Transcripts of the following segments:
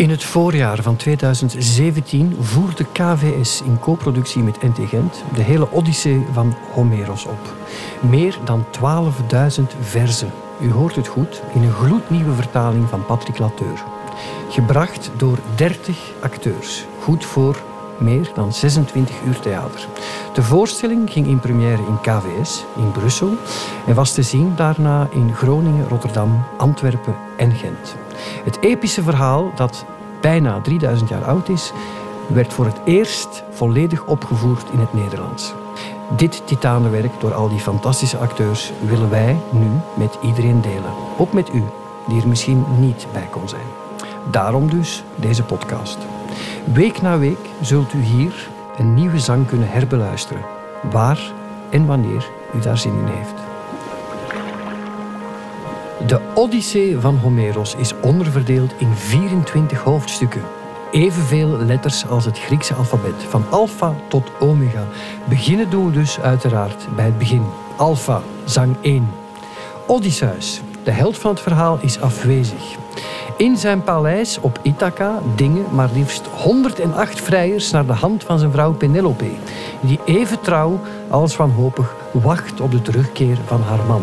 In het voorjaar van 2017 voerde KVS in co-productie met NT Gent de hele Odyssee van Homeros op. Meer dan 12.000 verzen. U hoort het goed, in een gloednieuwe vertaling van Patrick Lateur. Gebracht door 30 acteurs. Goed voor meer dan 26 uur theater. De voorstelling ging in première in KVS in Brussel en was te zien daarna in Groningen, Rotterdam, Antwerpen en Gent. Het epische verhaal, dat bijna 3000 jaar oud is, werd voor het eerst volledig opgevoerd in het Nederlands. Dit titanenwerk door al die fantastische acteurs willen wij nu met iedereen delen. Ook met u, die er misschien niet bij kon zijn. Daarom dus deze podcast. Week na week zult u hier een nieuwe zang kunnen herbeluisteren, waar en wanneer u daar zin in heeft. De Odyssee van Homeros is onderverdeeld in 24 hoofdstukken. Evenveel letters als het Griekse alfabet, van alfa tot omega. Beginnen doen we dus uiteraard bij het begin. Alfa, zang 1. Odysseus, de held van het verhaal, is afwezig. In zijn paleis op Ithaca dingen maar liefst 108 vrijers naar de hand van zijn vrouw Penelope, die even trouw als wanhopig wacht op de terugkeer van haar man.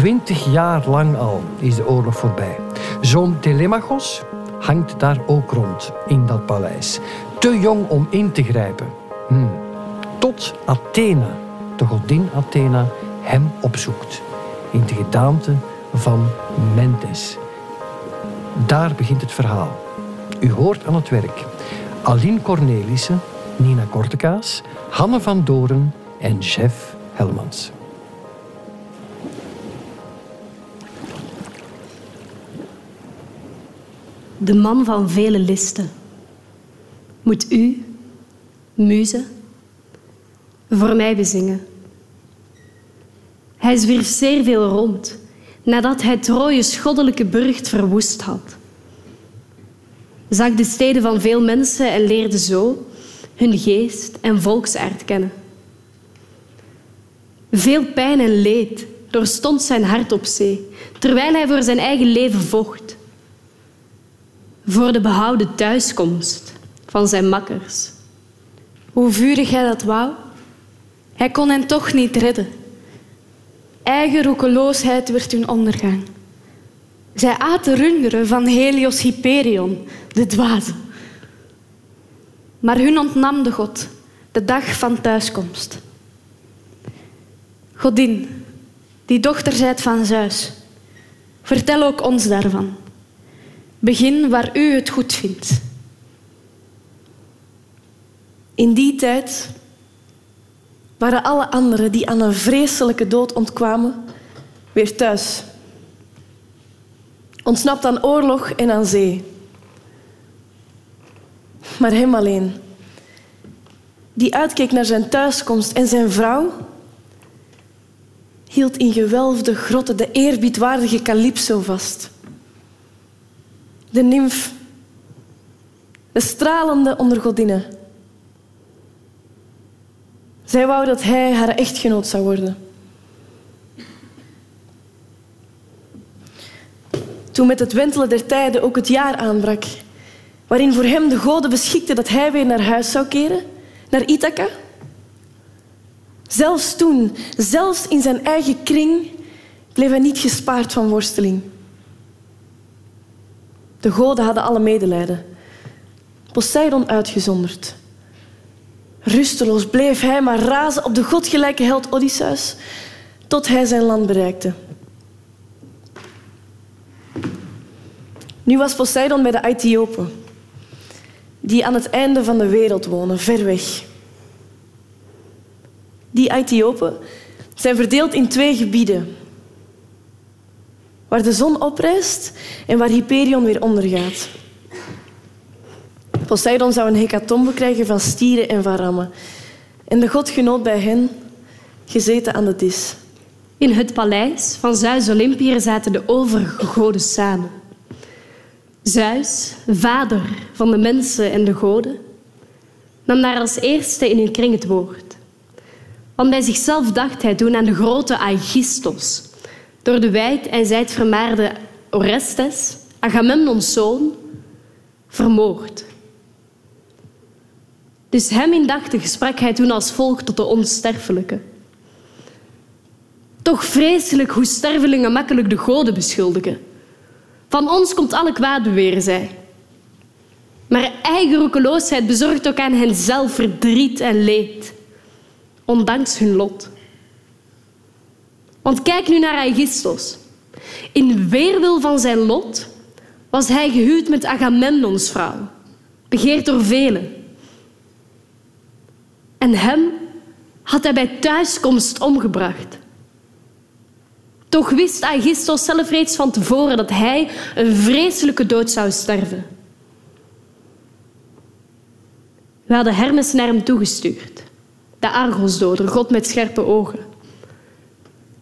Twintig jaar lang al is de oorlog voorbij. Zoon Telemachos hangt daar ook rond in dat paleis. Te jong om in te grijpen. Hm. Tot Athena, de godin Athena, hem opzoekt. In de gedaante van Mentes. Daar begint het verhaal. U hoort aan het werk Aline Cornelissen, Nina Kortekaas, Hanne van Doren en Jeff Helmans. De man van vele listen. Moet u, muze, voor mij bezingen. Hij zwierf zeer veel rond, nadat hij Troje schoddelijke burcht verwoest had. Zag de steden van veel mensen en leerde zo hun geest en volksaard kennen. Veel pijn en leed doorstond zijn hart op zee, terwijl hij voor zijn eigen leven vocht voor de behouden thuiskomst van zijn makkers. Hoe vurig hij dat wou, hij kon hen toch niet redden. Eigen roekeloosheid werd hun ondergang. Zij aten runderen van Helios Hyperion, de dwaze. Maar hun ontnam de God de dag van thuiskomst. Godin, die dochter zijt van Zeus, vertel ook ons daarvan. Begin waar u het goed vindt. In die tijd waren alle anderen die aan een vreselijke dood ontkwamen weer thuis. Ontsnapt aan oorlog en aan zee. Maar hem alleen, die uitkeek naar zijn thuiskomst en zijn vrouw, hield in gewelfde grotten de eerbiedwaardige Calypso vast de nimf, de stralende ondergodinne. Zij wou dat hij haar echtgenoot zou worden. Toen met het wentelen der tijden ook het jaar aanbrak, waarin voor hem de goden beschikten dat hij weer naar huis zou keren, naar Ithaca. Zelfs toen, zelfs in zijn eigen kring, bleef hij niet gespaard van worsteling. De goden hadden alle medelijden. Poseidon uitgezonderd. Rusteloos bleef hij maar razen op de godgelijke held Odysseus tot hij zijn land bereikte. Nu was Poseidon bij de Ethiopen, die aan het einde van de wereld wonen, ver weg. Die Ethiopen zijn verdeeld in twee gebieden waar de zon oprijst en waar Hyperion weer ondergaat. Poseidon zou een hecatombe krijgen van stieren en van rammen. En de god genoot bij hen, gezeten aan de dis. In het paleis van Zeus Olympiër zaten de overige goden samen. Zeus, vader van de mensen en de goden, nam daar als eerste in hun kring het woord. Want bij zichzelf dacht hij toen aan de grote Aegistos, door de wijd en zijd vermaarde Orestes, Agamemnons zoon, vermoord. Dus hem indachtig sprak hij toen als volk tot de onsterfelijke. Toch vreselijk hoe stervelingen makkelijk de goden beschuldigen. Van ons komt alle kwaad, beweren zij. Maar eigen roekeloosheid bezorgt ook aan hen zelf verdriet en leed, ondanks hun lot. Want kijk nu naar Aegisthos. In weerwil van zijn lot was hij gehuwd met Agamemnons vrouw, begeerd door velen. En hem had hij bij thuiskomst omgebracht. Toch wist Aegisthos zelf reeds van tevoren dat hij een vreselijke dood zou sterven. We hadden Hermes naar hem toegestuurd, de Argosdoder, god met scherpe ogen.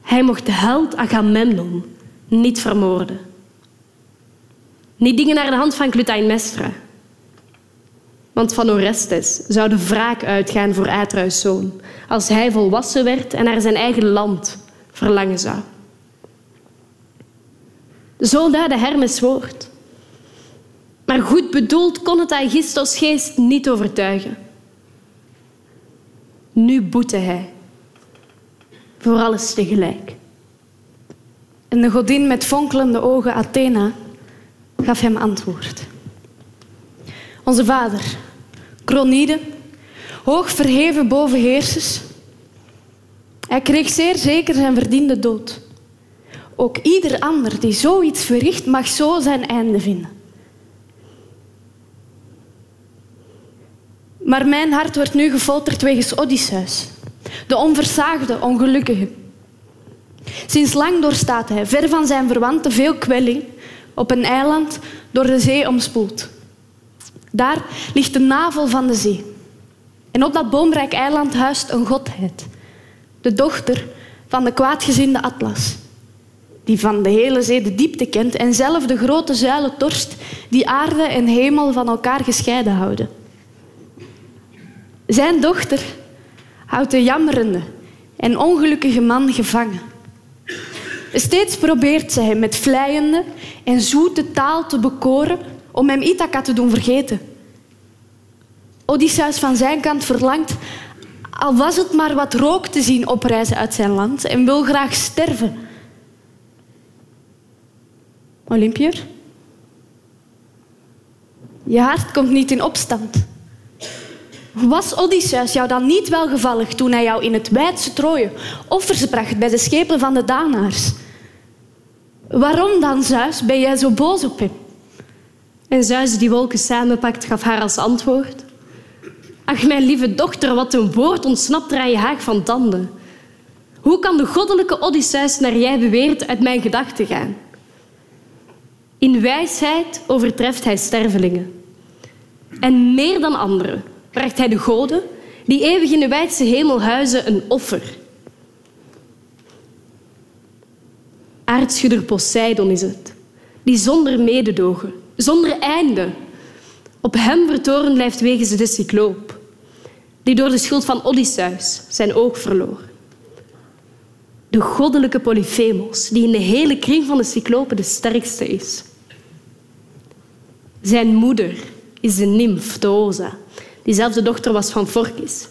Hij mocht de held Agamemnon niet vermoorden. Niet dingen naar de hand van Clytemnestra. Want van Orestes zou de wraak uitgaan voor Atreus' zoon, als hij volwassen werd en naar zijn eigen land verlangen zou. Zo duidde Hermes woord. Maar goed bedoeld kon het Aegisthos geest niet overtuigen. Nu boette hij. Voor alles tegelijk. En de godin met fonkelende ogen, Athena, gaf hem antwoord. Onze vader, Kronide, hoog verheven boven heersers, hij kreeg zeer zeker zijn verdiende dood. Ook ieder ander die zoiets verricht, mag zo zijn einde vinden. Maar mijn hart wordt nu gefolterd wegens Odysseus, de onversaagde, ongelukkige. Sinds lang doorstaat hij, ver van zijn verwanten, veel kwelling, op een eiland door de zee omspoeld. Daar ligt de navel van de zee. En op dat boomrijk eiland huist een godheid, de dochter van de kwaadgezinde Atlas, die van de hele zee de diepte kent en zelf de grote zuilen torst die aarde en hemel van elkaar gescheiden houden. Zijn dochter houdt de jammerende en ongelukkige man gevangen. Steeds probeert ze hem met vleiende en zoete taal te bekoren om hem Ithaca te doen vergeten. Odysseus van zijn kant verlangt, al was het maar wat rook te zien oprijzen uit zijn land en wil graag sterven. Olympier, je hart komt niet in opstand. Was Odysseus jou dan niet welgevallig toen hij jou in het wijdse Troje offers bracht bij de schepen van de Danaars? Waarom dan, Zeus, ben jij zo boos op hem? En Zeus, die wolken samenpakt, gaf haar als antwoord. Ach, mijn lieve dochter, wat een woord ontsnapt er aan je haak van tanden. Hoe kan de goddelijke Odysseus naar jij beweert uit mijn gedachten gaan? In wijsheid overtreft hij stervelingen. En meer dan anderen bracht hij de goden, die eeuwig in de wijdse hemel huizen, een offer. Aardschudder Poseidon is het, die zonder mededogen, zonder einde, op hem vertoren blijft wegens de cycloop, die door de schuld van Odysseus zijn oog verloor. De goddelijke Polyphemos, die in de hele kring van de cyclopen de sterkste is. Zijn moeder is de nimf Toosa, die zelf de dochter was van Phorkys,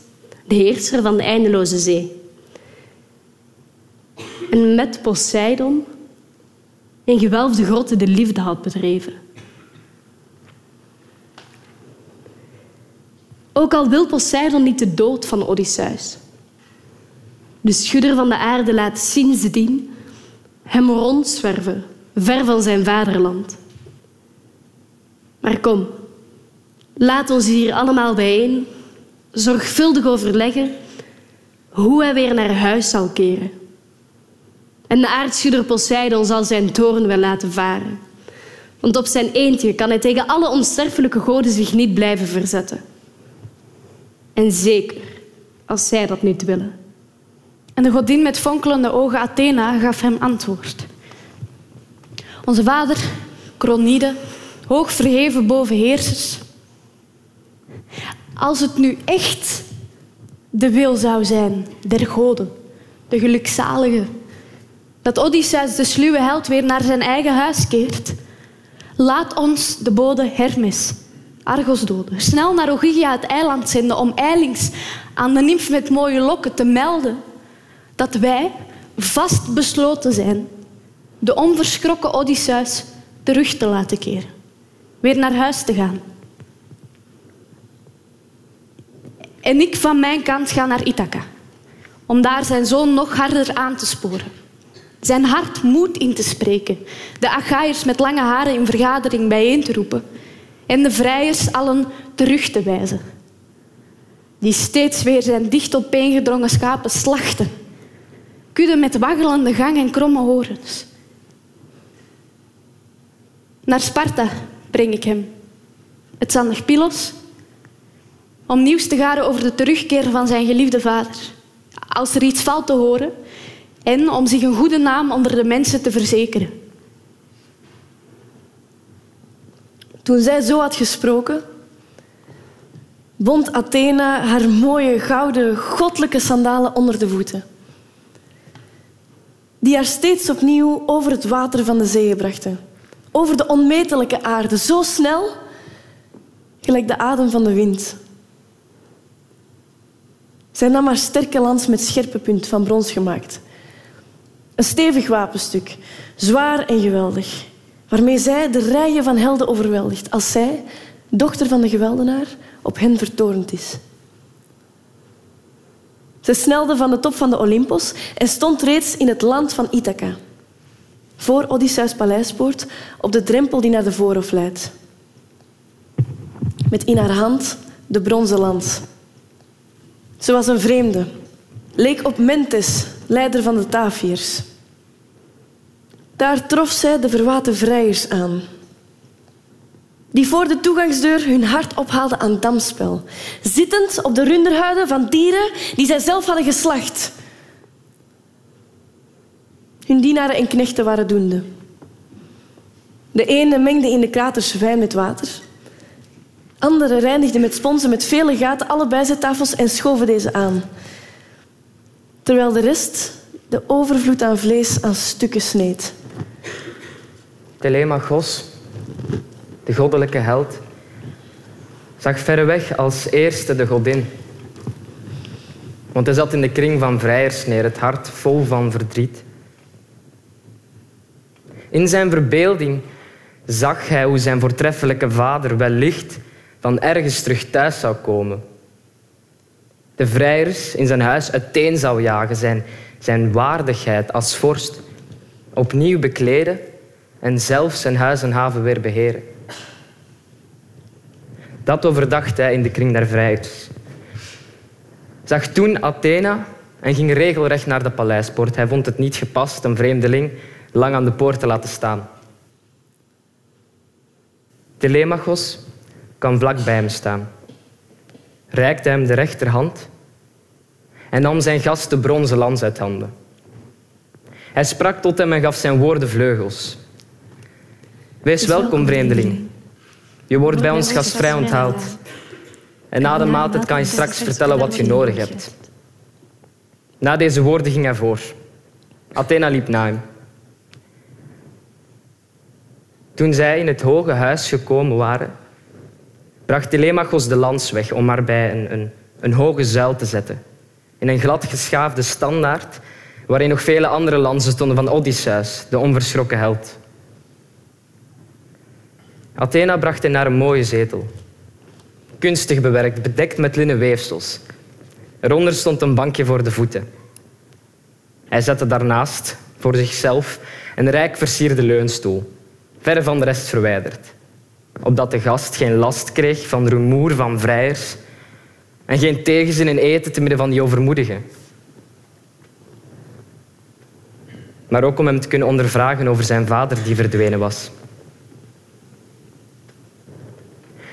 de heerser van de eindeloze zee. En met Poseidon in gewelfde grotten de liefde had bedreven. Ook al wil Poseidon niet de dood van Odysseus. De schudder van de aarde laat sindsdien hem rondzwerven, ver van zijn vaderland. Maar kom, laat ons hier allemaal bijeen zorgvuldig overleggen hoe hij weer naar huis zal keren. En de aardschudder Poseidon zal zijn toren wel laten varen. Want op zijn eentje kan hij tegen alle onsterfelijke goden zich niet blijven verzetten. En zeker als zij dat niet willen. En de godin met fonkelende ogen Athena gaf hem antwoord. Onze vader, Kronide, hoog verheven boven heersers. Als het nu echt de wil zou zijn der goden, de gelukzalige, dat Odysseus, de sluwe held, weer naar zijn eigen huis keert, laat ons de bode Hermes Argos doden. Snel naar Ogygia het eiland zenden om eilings aan de nimf met mooie lokken te melden dat wij vast besloten zijn de onverschrokken Odysseus terug te laten keren. Weer naar huis te gaan. En ik van mijn kant ga naar Ithaca. Om daar zijn zoon nog harder aan te sporen. Zijn hart moed in te spreken. De Achaïers met lange haren in vergadering bijeen te roepen. En de vrijers allen terug te wijzen. Die steeds weer zijn dicht opeengedrongen schapen slachten. Kudden met waggelende gang en kromme horens. Naar Sparta breng ik hem. Het zandig Pilos. Om nieuws te garen over de terugkeer van zijn geliefde vader. Als er iets valt te horen. En om zich een goede naam onder de mensen te verzekeren. Toen zij zo had gesproken, bond Athena haar mooie gouden goddelijke sandalen onder de voeten. Die haar steeds opnieuw over het water van de zee brachten. Over de onmetelijke aarde, zo snel, gelijk de adem van de wind. Zij nam haar sterke lans met scherpe punt van brons gemaakt. Een stevig wapenstuk, zwaar en geweldig, waarmee zij de rijen van helden overweldigt als zij, dochter van de geweldenaar, op hen vertorend is. Ze snelde van de top van de Olympos en stond reeds in het land van Ithaca, voor Odysseus paleispoort, op de drempel die naar de voorhof leidt. Met in haar hand de bronzen lans. Ze was een vreemde, leek op Mentes, leider van de Tafiërs. Daar trof zij de verwaten vrijers aan, die voor de toegangsdeur hun hart ophaalden aan damspel, zittend op de runderhuiden van dieren die zij zelf hadden geslacht. Hun dienaren en knechten waren doende. De ene mengde in de kraters wijn met water. Anderen reinigden met sponsen met vele gaten alle bijzettafels en schoven deze aan. Terwijl de rest de overvloed aan vlees aan stukken sneed. Telemachos, de goddelijke held, zag verreweg als eerste de godin. Want hij zat in de kring van vrijers neer, het hart vol van verdriet. In zijn verbeelding zag hij hoe zijn voortreffelijke vader wellicht van ergens terug thuis zou komen. De vrijers in zijn huis uiteen zou jagen, zijn, zijn waardigheid als vorst opnieuw bekleden en zelf zijn huis en haven weer beheren. Dat overdacht hij in de kring der vrijers. Zag toen Athena en ging regelrecht naar de paleispoort. Hij vond het niet gepast een vreemdeling lang aan de poort te laten staan. Telemachos kwam vlak bij hem staan, reikte hem de rechterhand en nam zijn gast de bronzen lans uit handen. Hij sprak tot hem en gaf zijn woorden vleugels. Wees welkom, vreemdeling. Je wordt bij ons gastvrij onthaald. En na de maaltijd kan je straks vertellen wat je nodig hebt. Na deze woorden ging hij voor. Athena liep na hem. Toen zij in het hoge huis gekomen waren, bracht Telemachos de lans weg om haar bij een, een, een hoge zuil te zetten. In een glad geschaafde standaard waarin nog vele andere lansen stonden van Odysseus, de onverschrokken held. Athena bracht hij naar een mooie zetel. Kunstig bewerkt, bedekt met linnen weefsels. Eronder stond een bankje voor de voeten. Hij zette daarnaast, voor zichzelf, een rijk versierde leunstoel, ver van de rest verwijderd. Opdat de gast geen last kreeg van rumoer van vrijers en geen tegenzin in eten te midden van die overmoedigen. Maar ook om hem te kunnen ondervragen over zijn vader die verdwenen was.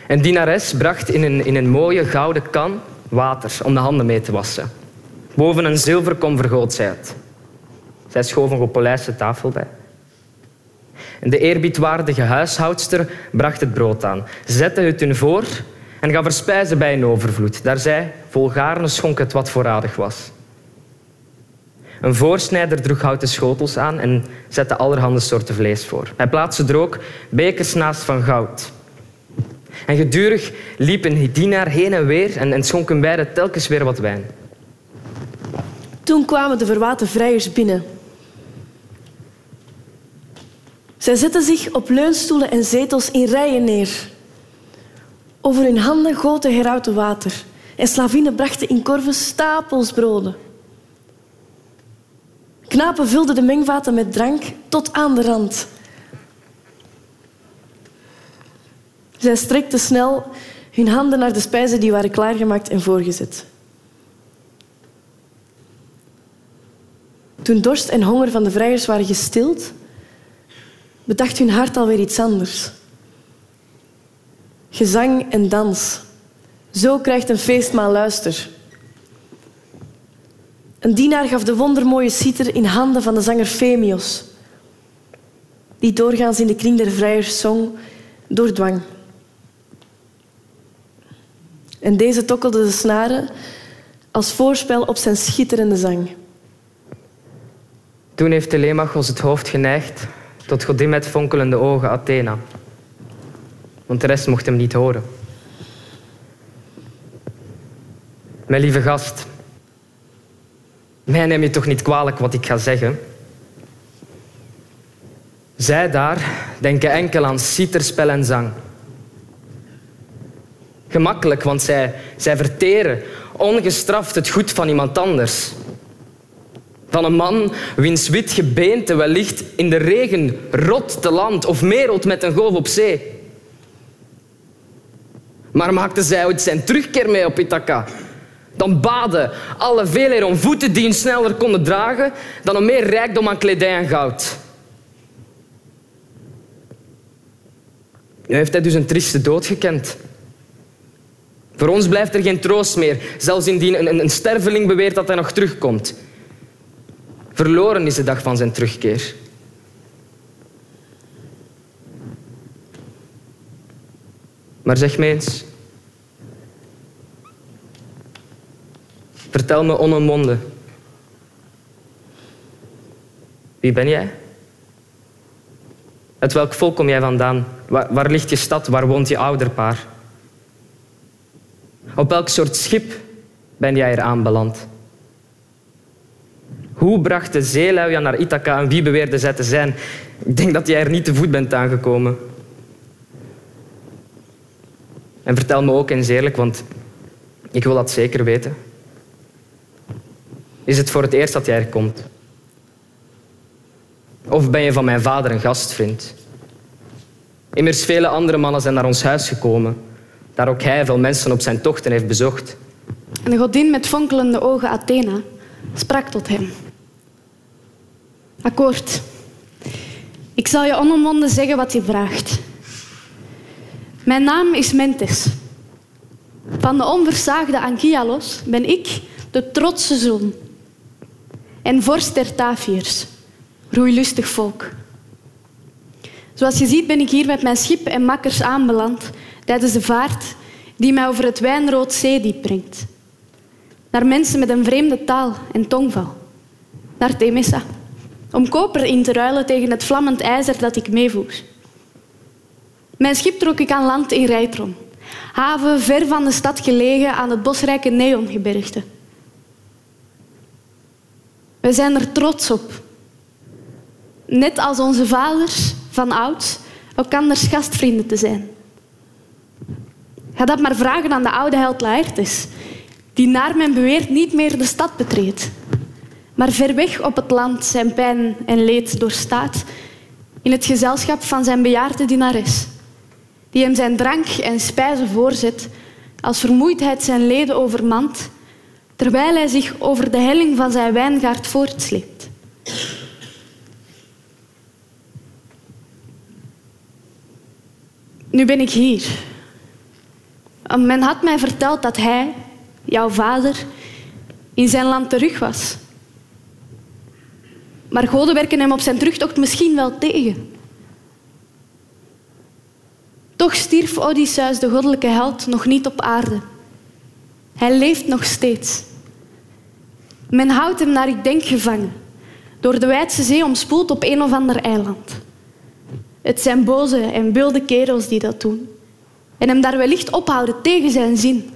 Een dienares bracht in een, in een mooie gouden kan water om de handen mee te wassen. Boven een zilverkom vergoot zij het. Zij schoof een gepolijste tafel bij. De eerbiedwaardige huishoudster bracht het brood aan, zette het hun voor en gaf er spijzen bij in overvloed. Daar zij, volgaarne, schonk het wat voorradig was. Een voorsnijder droeg houten schotels aan en zette allerhande soorten vlees voor. Hij plaatste er ook bekers naast van goud. En gedurig liepen die dienaar heen en weer en, en schonken beiden telkens weer wat wijn. Toen kwamen de verwaten vrijers binnen. Zij zetten zich op leunstoelen en zetels in rijen neer. Over hun handen goten herauten water en slavinnen brachten in korven stapels broden. Knapen vulden de mengvaten met drank tot aan de rand. Zij strekten snel hun handen naar de spijzen die waren klaargemaakt en voorgezet. Toen dorst en honger van de vrijers waren gestild, bedacht hun hart alweer iets anders. Gezang en dans. Zo krijgt een feestmaal luister. Een dienaar gaf de wondermooie citer in handen van de zanger Femios, die doorgaans in de kring der vrijers zong door dwang. En deze tokkelde de snaren als voorspel op zijn schitterende zang. Toen heeft Telemachos het hoofd geneigd tot godin met fonkelende ogen Athena. Want de rest mocht hem niet horen. Mijn lieve gast, mij neem je toch niet kwalijk wat ik ga zeggen. Zij daar denken enkel aan citerspel en zang. Gemakkelijk, want zij, zij verteren ongestraft het goed van iemand anders. Van een man wiens wit gebeente wellicht in de regen rot te land of merelt met een golf op zee. Maar maakte zij ooit zijn terugkeer mee op Ithaca? Dan baden alle veelheden om voeten die hem sneller konden dragen dan om meer rijkdom aan kledij en goud. Nu heeft hij dus een trieste dood gekend. Voor ons blijft er geen troost meer, zelfs indien een, een sterveling beweert dat hij nog terugkomt. Verloren is de dag van zijn terugkeer. Maar zeg mij eens, vertel me onomwonden, wie ben jij? Uit welk volk kom jij vandaan? Waar, waar ligt je stad? Waar woont je ouderpaar? Op welk soort schip ben jij er aanbeland? Hoe bracht de zeelui je naar Ithaca en wie beweerde zij te zijn? Ik denk dat jij er niet te voet bent aangekomen. En vertel me ook eens eerlijk, want ik wil dat zeker weten. Is het voor het eerst dat jij er komt? Of ben je van mijn vader een gastvriend? Immers vele andere mannen zijn naar ons huis gekomen, daar ook hij veel mensen op zijn tochten heeft bezocht. En de godin met fonkelende ogen Athena sprak tot hem. Akkoord. Ik zal je onomwonden zeggen wat je vraagt. Mijn naam is Mentes. Van de onversaagde Anchialos ben ik de trotse zoon en vorst der Tafiërs, roeilustig volk. Zoals je ziet ben ik hier met mijn schip en makkers aanbeland tijdens de vaart die mij over het wijnrood zeediep brengt. Naar mensen met een vreemde taal en tongval. Naar Temessa om koper in te ruilen tegen het vlammend ijzer dat ik meevoer. Mijn schip trok ik aan land in Rijtron, haven ver van de stad gelegen aan het bosrijke Neongebergte. We zijn er trots op. Net als onze vaders van oud elkanders gastvrienden te zijn. Ga dat maar vragen aan de oude held Laertes, die naar men beweert niet meer de stad betreedt maar ver weg op het land zijn pijn en leed doorstaat in het gezelschap van zijn bejaarde dienares, die hem zijn drank en spijzen voorzet als vermoeidheid zijn leden overmand, terwijl hij zich over de helling van zijn wijngaard voortsleept. Nu ben ik hier. Men had mij verteld dat hij, jouw vader, in zijn land terug was. Maar goden werken hem op zijn terugtocht misschien wel tegen. Toch stierf Odysseus, de goddelijke held, nog niet op aarde. Hij leeft nog steeds. Men houdt hem naar ik denk gevangen, door de wijdse zee omspoeld op een of ander eiland. Het zijn boze en wilde kerels die dat doen. en hem daar wellicht ophouden tegen zijn zin.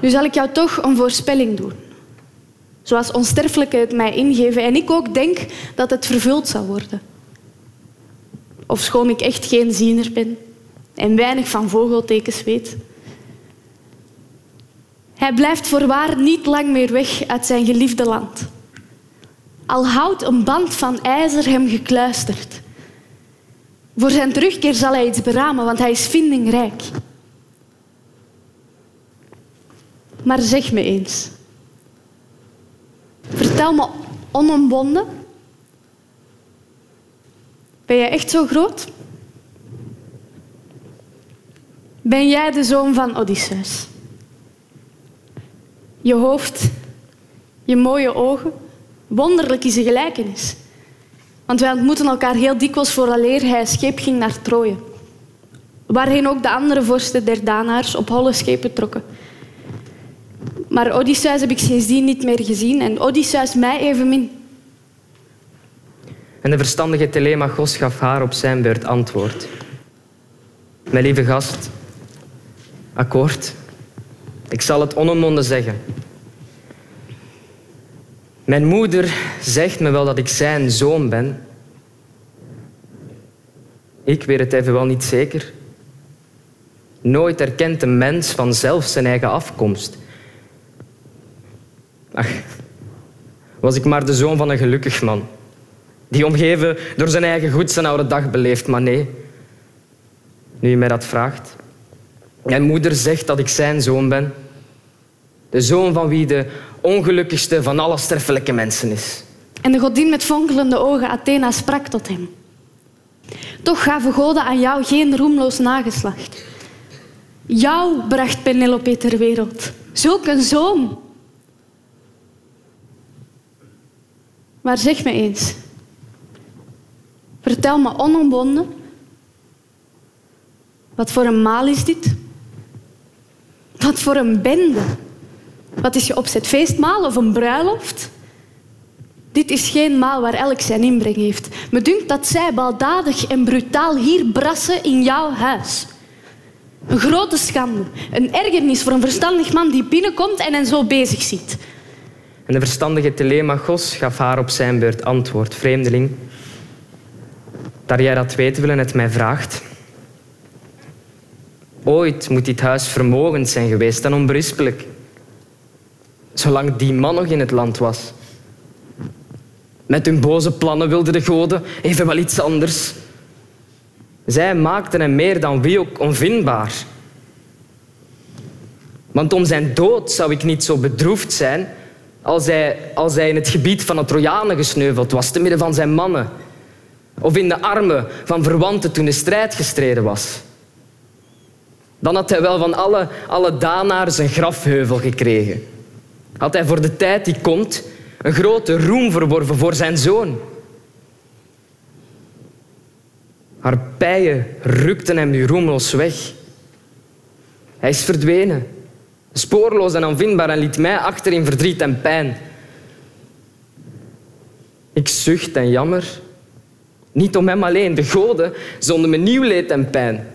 Nu zal ik jou toch een voorspelling doen. Zoals onsterfelijke het mij ingeven en ik ook denk dat het vervuld zal worden. Ofschoon ik echt geen ziener ben en weinig van vogeltekens weet. Hij blijft voorwaar niet lang meer weg uit zijn geliefde land. Al houdt een band van ijzer hem gekluisterd. Voor zijn terugkeer zal hij iets beramen, want hij is vindingrijk. Maar zeg me eens. Vertel me onomwonden. Ben jij echt zo groot? Ben jij de zoon van Odysseus? Je hoofd, je mooie ogen, wonderlijk is een gelijkenis. Want wij ontmoeten elkaar heel dikwijls vooraleer hij scheep ging naar Troje. Waarheen ook de andere vorsten der Danaars op holle schepen trokken. Maar Odysseus heb ik sindsdien niet meer gezien en Odysseus mij evenmin. En de verstandige Telemachos gaf haar op zijn beurt antwoord. Mijn lieve gast, akkoord. Ik zal het onomwonden zeggen. Mijn moeder zegt me wel dat ik zijn zoon ben. Ik weet het evenwel niet zeker. Nooit erkent een mens vanzelf zijn eigen afkomst. Ach, was ik maar de zoon van een gelukkig man. Die omgeven door zijn eigen goed zijn oude dag beleeft. Maar nee, nu je mij dat vraagt. Mijn moeder zegt dat ik zijn zoon ben. De zoon van wie de ongelukkigste van alle sterfelijke mensen is. En de godin met fonkelende ogen, Athena, sprak tot hem. Toch gaven goden aan jou geen roemloos nageslacht. Jou bracht Penelope ter wereld. Zulk een zoon. Maar zeg me eens. Vertel me onomwonden. Wat voor een maal is dit? Wat voor een bende? Wat is je opzet? Feestmaal of een bruiloft? Dit is geen maal waar elk zijn inbreng heeft. Me dunkt dat zij baldadig en brutaal hier brassen in jouw huis. Een grote schande. Een ergernis voor een verstandig man die binnenkomt en hen zo bezig ziet. En de verstandige Telemachos gaf haar op zijn beurt antwoord. Vreemdeling, daar jij dat weten wil en het mij vraagt. Ooit moet dit huis vermogend zijn geweest en onberispelijk zolang die man nog in het land was. Met hun boze plannen wilden de goden evenwel iets anders. Zij maakten hem meer dan wie ook onvindbaar. Want om zijn dood zou ik niet zo bedroefd zijn als hij, als hij in het gebied van de Trojanen gesneuveld was, te midden van zijn mannen. Of in de armen van verwanten toen de strijd gestreden was. Dan had hij wel van alle, alle Danaars een grafheuvel gekregen had hij voor de tijd die komt een grote roem verworven voor zijn zoon. Haar pijen rukten hem nu roemloos weg. Hij is verdwenen, spoorloos en onvindbaar en liet mij achter in verdriet en pijn. Ik zucht en jammer. Niet om hem alleen, de goden zonden me nieuw leed en pijn.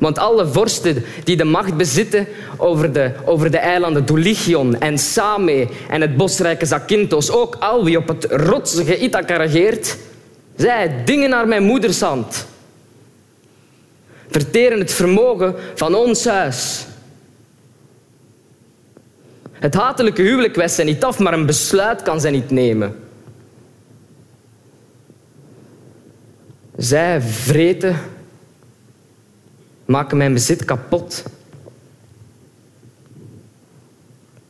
Want alle vorsten die de macht bezitten over de, over de eilanden Dulichion en Same en het bosrijke Zakynthos, ook al wie op het rotsige Ithaca regeert, zij dingen naar mijn moeders hand. Verteren het vermogen van ons huis. Het hatelijke huwelijk wijst zij niet af, maar een besluit kan zij niet nemen. Zij vreten maken mijn bezit kapot.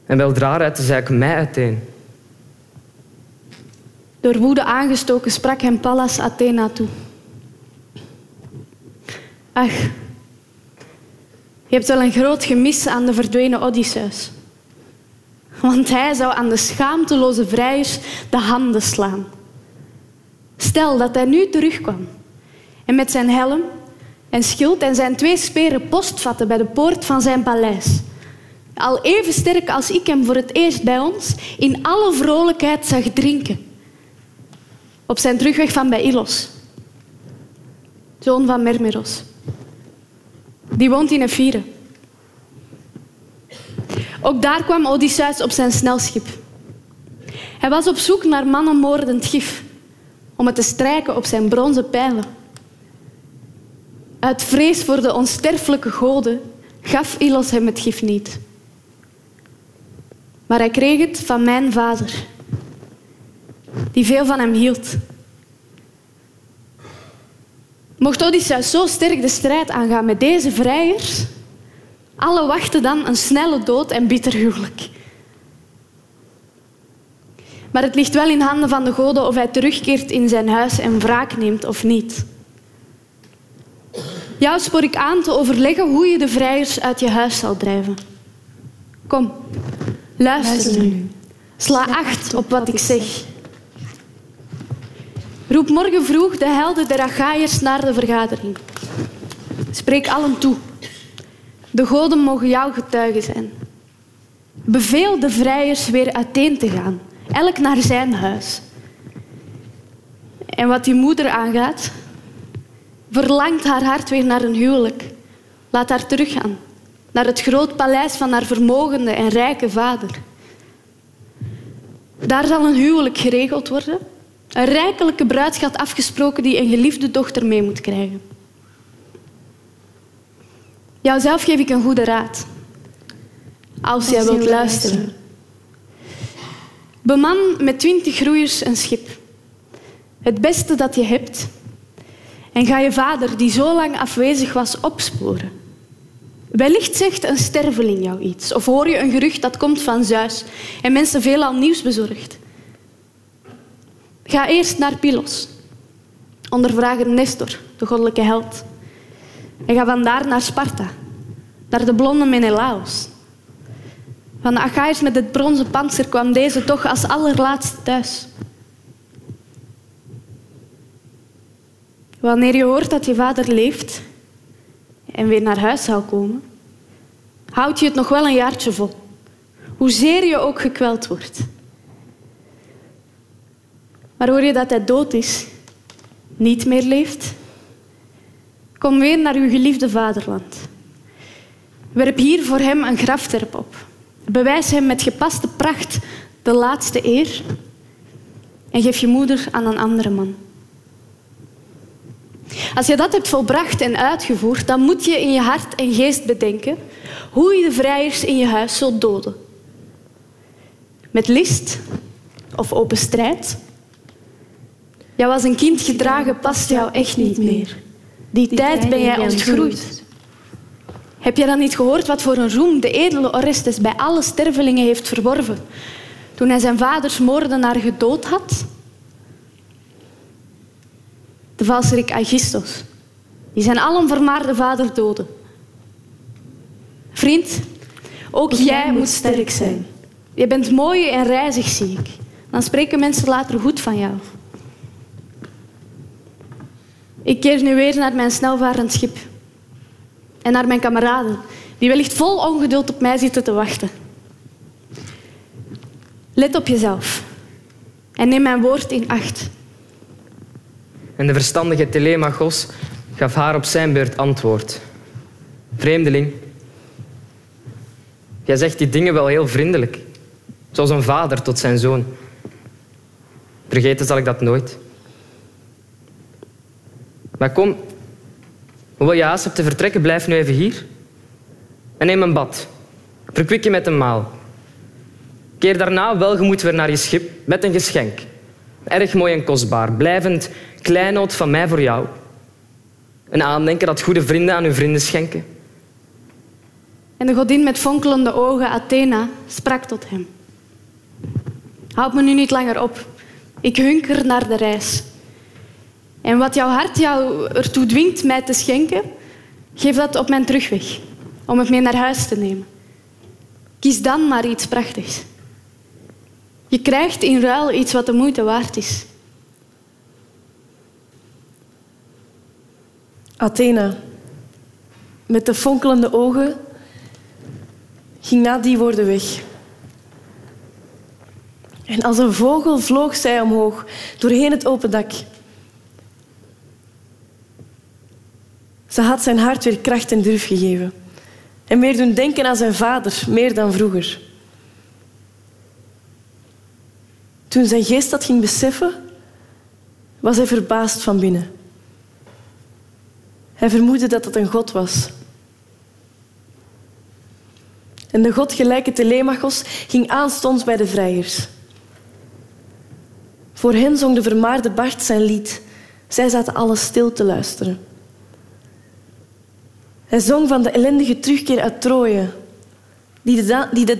En weldra ruiten zij ook mij uiteen. Door woede aangestoken sprak hem Pallas Athena toe. Ach, je hebt wel een groot gemis aan de verdwenen Odysseus. Want hij zou aan de schaamteloze vrijers de handen slaan. Stel dat hij nu terugkwam en met zijn helm en schild en zijn twee speren post vatten bij de poort van zijn paleis. Al even sterk als ik hem voor het eerst bij ons in alle vrolijkheid zag drinken. Op zijn terugweg van bij Ilos. zoon van Mermeros. Die woont in Ephyre. Ook daar kwam Odysseus op zijn snelschip. Hij was op zoek naar mannenmoordend gif om het te strijken op zijn bronzen pijlen. Uit vrees voor de onsterfelijke goden gaf Ilos hem het gif niet. Maar hij kreeg het van mijn vader, die veel van hem hield. Mocht Odysseus zo sterk de strijd aangaan met deze vrijers, alle wachten dan een snelle dood en bitter huwelijk. Maar het ligt wel in handen van de goden of hij terugkeert in zijn huis en wraak neemt of niet. Jou spoor ik aan te overleggen hoe je de vrijers uit je huis zal drijven. Kom, luister nu. Sla acht op wat ik zeg. Roep morgen vroeg de helden der Achaiërs naar de vergadering. Spreek allen toe. De goden mogen jouw getuigen zijn. Beveel de vrijers weer uiteen te gaan, elk naar zijn huis. En wat die moeder aangaat, verlangt haar hart weer naar een huwelijk. Laat haar teruggaan naar het groot paleis van haar vermogende en rijke vader. Daar zal een huwelijk geregeld worden, een rijkelijke bruidschat afgesproken die een geliefde dochter mee moet krijgen. Jouzelf geef ik een goede raad. Als jij wilt luisteren. Beman met twintig groeiers een schip. Het beste dat je hebt. En ga je vader, die zo lang afwezig was, opsporen. Wellicht zegt een sterveling jou iets. Of hoor je een gerucht dat komt van Zeus en mensen veelal nieuws bezorgd. Ga eerst naar Pylos. Ondervrager Nestor, de goddelijke held. En ga vandaar naar Sparta, naar de blonde Menelaos. Van de Achaïs met het bronzen panzer kwam deze toch als allerlaatste thuis. Wanneer je hoort dat je vader leeft en weer naar huis zal komen, houd je het nog wel een jaartje vol. Hoezeer je ook gekweld wordt. Maar hoor je dat hij dood is, niet meer leeft, kom weer naar uw geliefde vaderland. Werp hier voor hem een grafterp op. Bewijs hem met gepaste pracht de laatste eer en geef je moeder aan een andere man. Als je dat hebt volbracht en uitgevoerd, dan moet je in je hart en geest bedenken hoe je de vrijers in je huis zult doden. Met list of open strijd. Jou als een kind gedragen past jou echt niet meer. Die tijd ben jij ontgroeid. Heb je dan niet gehoord wat voor een roem de edele Orestes bij alle stervelingen heeft verworven toen hij zijn vaders moordenaar gedood had? De valserik Aegisthos, die zijn allen vermaarde vader doodde. Vriend, ook jij moet sterk zijn. Je bent mooi en reizig, zie ik. Dan spreken mensen later goed van jou. Ik keer nu weer naar mijn snelvarend schip. En naar mijn kameraden, die wellicht vol ongeduld op mij zitten te wachten. Let op jezelf. En neem mijn woord in acht. En de verstandige Telemachos gaf haar op zijn beurt antwoord. Vreemdeling, jij zegt die dingen wel heel vriendelijk. Zoals een vader tot zijn zoon. Vergeten zal ik dat nooit. Maar kom, hoewel je haast hebt te vertrekken, blijf nu even hier. En neem een bad. Verkwik je met een maal. Keer daarna welgemoed weer naar je schip met een geschenk. Erg mooi en kostbaar, blijvend kleinood van mij voor jou. Een aandenken dat goede vrienden aan hun vrienden schenken. En de godin met fonkelende ogen, Athena, sprak tot hem. Houd me nu niet langer op. Ik hunker naar de reis. En wat jouw hart jou ertoe dwingt mij te schenken, geef dat op mijn terugweg, om het mee naar huis te nemen. Kies dan maar iets prachtigs. Je krijgt in ruil iets wat de moeite waard is. Athena, met de fonkelende ogen, ging na die woorden weg. En als een vogel vloog zij omhoog, doorheen het open dak. Ze had zijn hart weer kracht en durf gegeven. En meer doen denken aan zijn vader, meer dan vroeger. Toen zijn geest dat ging beseffen, was hij verbaasd van binnen. Hij vermoedde dat het een god was. En de godgelijke Telemachos ging aanstonds bij de vrijers. Voor hen zong de vermaarde Bart zijn lied. Zij zaten alles stil te luisteren. Hij zong van de ellendige terugkeer uit Troje, die de, die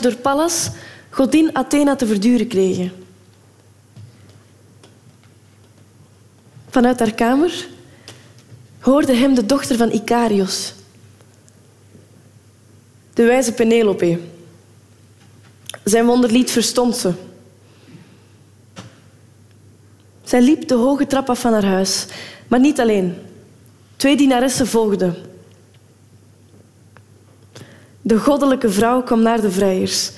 door Pallas, godin Athena, te verduren kregen. Vanuit haar kamer hoorde hem de dochter van Icarios, de wijze Penelope. Zijn wonderlied verstond ze. Zij liep de hoge trap af van haar huis, maar niet alleen. Twee dienaressen volgden. De goddelijke vrouw kwam naar de vrijers,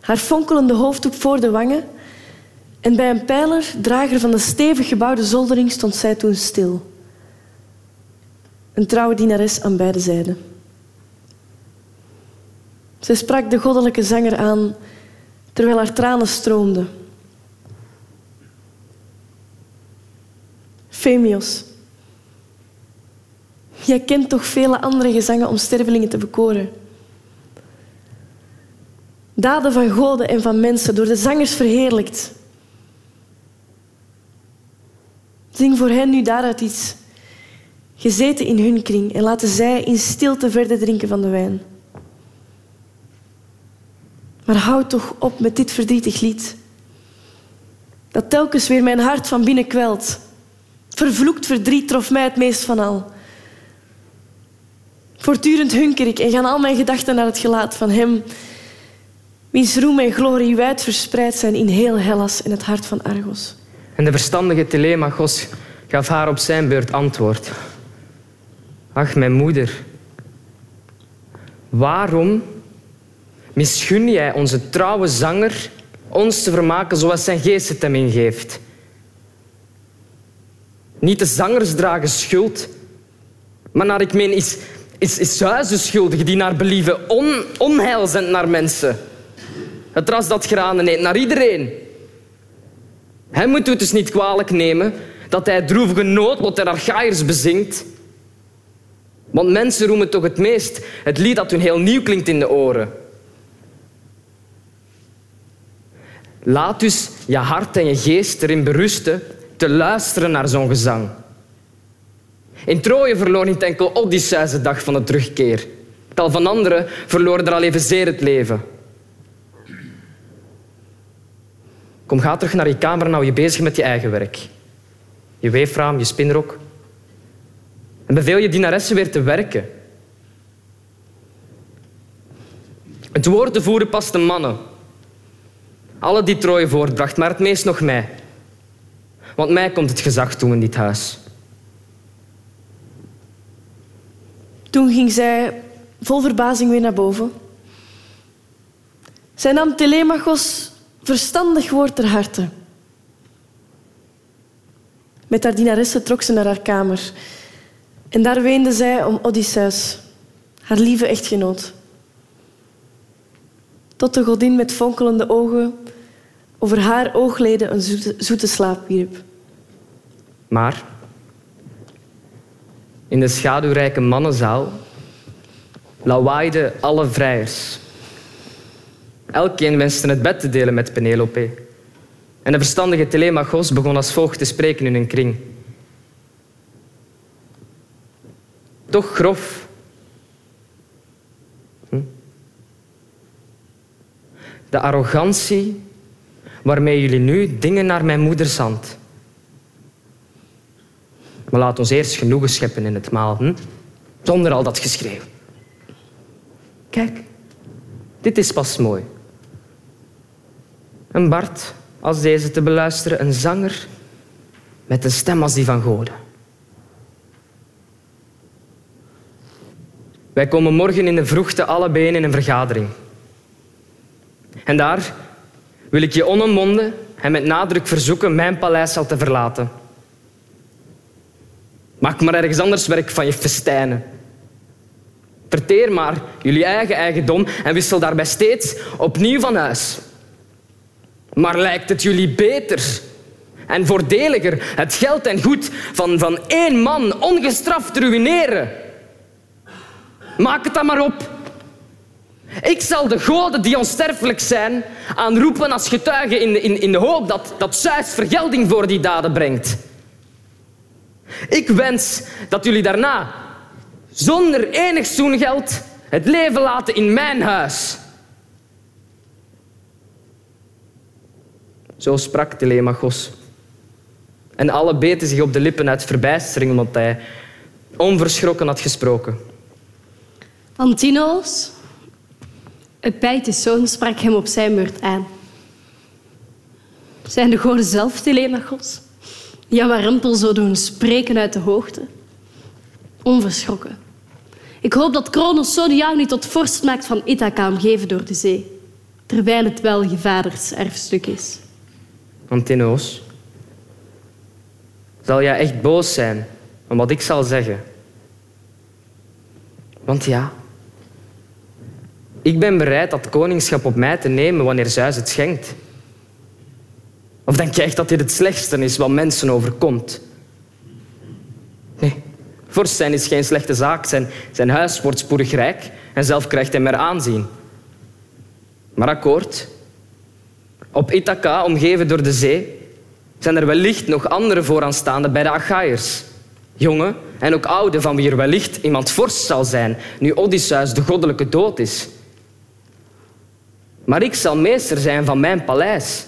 haar fonkelende hoofddoek voor de wangen, en bij een pijler, drager van de stevig gebouwde zoldering, stond zij toen stil. Een trouwe dienares aan beide zijden. Zij sprak de goddelijke zanger aan terwijl haar tranen stroomden. Femios, jij kent toch vele andere gezangen om stervelingen te bekoren. Daden van goden en van mensen, door de zangers verheerlijkt. Zing voor hen nu daaruit iets. Gezeten in hun kring en laten zij in stilte verder drinken van de wijn. Maar houd toch op met dit verdrietig lied. Dat telkens weer mijn hart van binnen kwelt. Vervloekt verdriet trof mij het meest van al. Voortdurend hunker ik en gaan al mijn gedachten naar het gelaat van hem, wiens roem en glorie wijd verspreid zijn in heel Hellas en het hart van Argos. En de verstandige Telemachos gaf haar op zijn beurt antwoord. Ach, mijn moeder, waarom misgun jij onze trouwe zanger ons te vermaken zoals zijn geest het hem ingeeft? Niet de zangers dragen schuld, maar naar ik meen is, is, is schuldig die naar believen on, onheil zendt naar mensen. Het ras dat granen eet naar iedereen. Hij moet het dus niet kwalijk nemen dat hij droevige noodlot der Archaïers bezingt. Want mensen roemen toch het meest het lied dat hun heel nieuw klinkt in de oren. Laat dus je hart en je geest erin berusten te luisteren naar zo'n gezang. In Troje verloor niet enkel Odysseus de dag van de terugkeer. Tal van anderen verloren er al evenzeer het leven. Kom, ga terug naar je kamer en hou je bezig met je eigen werk. Je weefraam, je spinrok. En beveel je dienaressen weer te werken. Het woord te voeren past de mannen. Alle die Troje voortbracht, maar het meest nog mij. Want mij komt het gezag toe in dit huis. Toen ging zij vol verbazing weer naar boven. Zij nam Telemachos verstandig woord ter harte. Met haar dienaressen trok ze naar haar kamer. En daar weende zij om Odysseus, haar lieve echtgenoot. Tot de godin met fonkelende ogen over haar oogleden een zoete, zoete slaap wierp. Maar in de schaduwrijke mannenzaal lawaaiden alle vrijers. Elkeen wenste het bed te delen met Penelope. En de verstandige Telemachos begon als volgt te spreken in een kring. Toch grof. Hm? De arrogantie waarmee jullie nu dingen naar mijn moeder zand. Maar laat ons eerst genoegen scheppen in het maal, hm? zonder al dat geschreeuw. Kijk, dit is pas mooi. Een Bart als deze te beluisteren, een zanger met een stem als die van goden. Wij komen morgen in de vroegte allebei in een vergadering. En daar wil ik je onomwonden en met nadruk verzoeken mijn paleis al te verlaten. Maak maar ergens anders werk van je festijnen. Verteer maar jullie eigen eigendom en wissel daarbij steeds opnieuw van huis. Maar lijkt het jullie beter en voordeliger het geld en goed van, van één man ongestraft ruïneren? Maak het dan maar op. Ik zal de goden die onsterfelijk zijn aanroepen als getuige in in, in de hoop dat, dat Zeus vergelding voor die daden brengt. Ik wens dat jullie daarna zonder enig zoengeld het leven laten in mijn huis. Zo sprak Telemachos. En alle beten zich op de lippen uit verbijstering omdat hij onverschrokken had gesproken. Antinos, het bijtjes zoon, sprak hem op zijn beurt aan. Zijn de goden zelf Telemachos? Jouw rempel zo doen spreken uit de hoogte? Onverschrokken. Ik hoop dat Kronos zo jou niet tot vorst maakt van Ithaca omgeven door de zee, terwijl het wel je vaders erfstuk is. Antinos, zal jij echt boos zijn om wat ik zal zeggen? Want ja, ik ben bereid dat koningschap op mij te nemen wanneer Zeus het schenkt. Of denk je echt dat dit het slechtste is wat mensen overkomt? Nee, vorst zijn is geen slechte zaak. Zijn, zijn huis wordt spoedig rijk en zelf krijgt hij meer aanzien. Maar akkoord, op Ithaca, omgeven door de zee, zijn er wellicht nog andere vooraanstaande bij de Achaïers. Jonge en ook oude, van wie er wellicht iemand vorst zal zijn, nu Odysseus de goddelijke dood is. Maar ik zal meester zijn van mijn paleis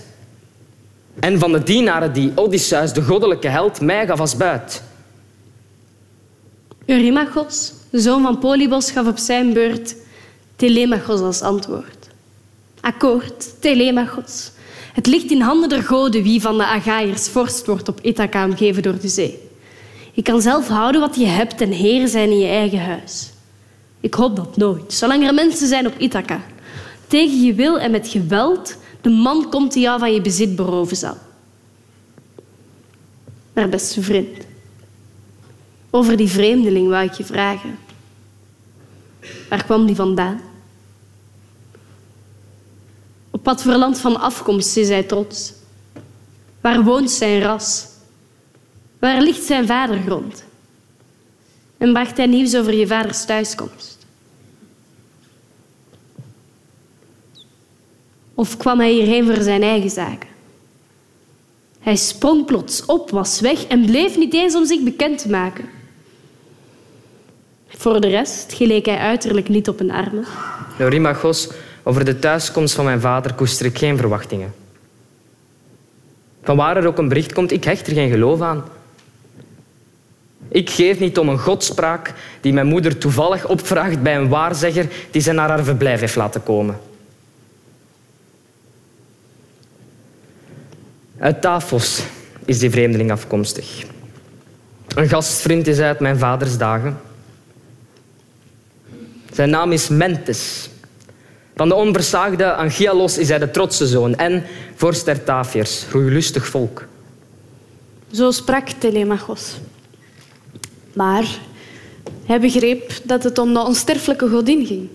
en van de dienaren die Odysseus, de goddelijke held, mij gaf als buit. Eurymachos, de zoon van Polybos, gaf op zijn beurt Telemachos als antwoord. Akkoord, Telemachos. Het ligt in handen der goden wie van de Agaïers vorst wordt op Ithaca omgeven door de zee. Je kan zelf houden wat je hebt en heer zijn in je eigen huis. Ik hoop dat nooit, zolang er mensen zijn op Ithaca. Tegen je wil en met geweld de man komt die jou van je bezit beroven zal. Maar beste vriend, over die vreemdeling wou ik je vragen. Waar kwam die vandaan? Op wat voor land van afkomst is hij trots? Waar woont zijn ras? Waar ligt zijn vadergrond? En bracht hij nieuws over je vaders thuiskomst? Of kwam hij hierheen voor zijn eigen zaken? Hij sprong plots op, was weg en bleef niet eens om zich bekend te maken. Voor de rest geleek hij uiterlijk niet op een arme. Eurymachos, over de thuiskomst van mijn vader koester ik geen verwachtingen. Van waar er ook een bericht komt, ik hecht er geen geloof aan. Ik geef niet om een godspraak die mijn moeder toevallig opvraagt bij een waarzegger die ze naar haar verblijf heeft laten komen. Uit Tafos is die vreemdeling afkomstig. Een gastvriend is uit mijn vaders dagen. Zijn naam is Mentes. Van de onversaagde Anchialos is hij de trotse zoon en vorst der Tafiërs, roeilustig volk. Zo sprak Telemachos. Maar hij begreep dat het om de onsterfelijke godin ging.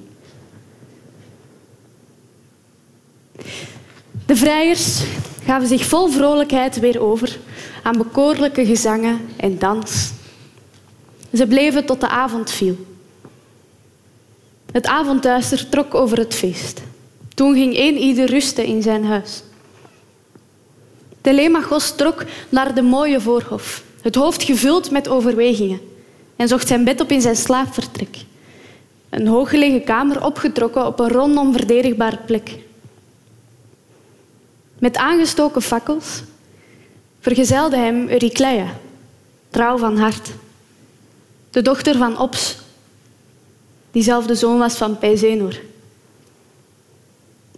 De vrijers gaven zich vol vrolijkheid weer over aan bekoorlijke gezangen en dans. Ze bleven tot de avond viel. Het avondduister trok over het feest. Toen ging één ieder rusten in zijn huis. Telemachos trok naar de mooie voorhof, het hoofd gevuld met overwegingen, en zocht zijn bed op in zijn slaapvertrek. Een hooggelegen kamer opgetrokken op een rondom verdedigbare plek. Met aangestoken fakkels vergezelde hem Eurycleia, trouw van hart, de dochter van Ops, die zoon was van Peisenor.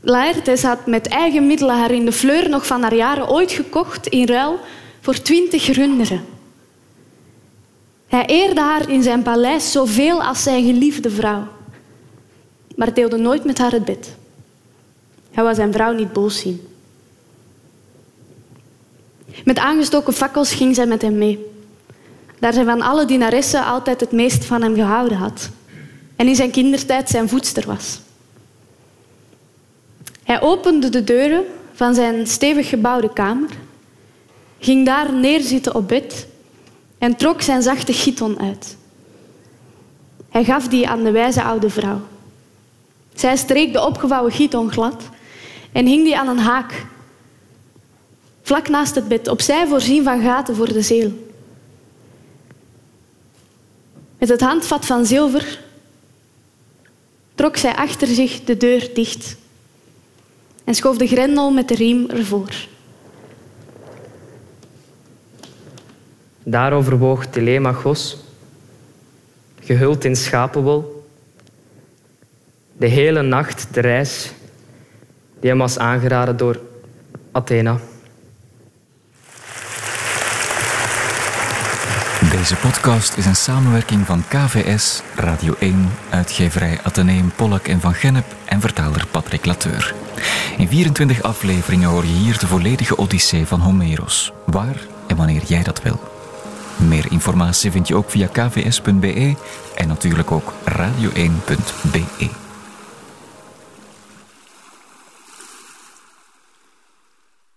Laertes had met eigen middelen haar in de fleur nog van haar jaren ooit gekocht in ruil voor twintig runderen. Hij eerde haar in zijn paleis zoveel als zijn geliefde vrouw, maar deelde nooit met haar het bed. Hij wou zijn vrouw niet boos zien. Met aangestoken fakkels ging zij met hem mee. daar zij van alle dienaressen altijd het meest van hem gehouden had en in zijn kindertijd zijn voedster was. Hij opende de deuren van zijn stevig gebouwde kamer, ging daar neerzitten op bed en trok zijn zachte giton uit. Hij gaf die aan de wijze oude vrouw. Zij streek de opgevouwen giton glad en hing die aan een haak, vlak naast het bed, opzij voorzien van gaten voor de zeel. Met het handvat van zilver trok zij achter zich de deur dicht en schoof de grendel met de riem ervoor. Daar overwoog Telemachos, gehuld in schapenwol, de hele nacht de reis die hem was aangeraden door Athena. Deze podcast is een samenwerking van KVS, Radio 1, uitgeverij Atheneum Pollak en Van Gennep en vertaler Patrick Lateur. In 24 afleveringen hoor je hier de volledige odyssee van Homeros, waar en wanneer jij dat wil. Meer informatie vind je ook via kvs.be en natuurlijk ook radio1.be.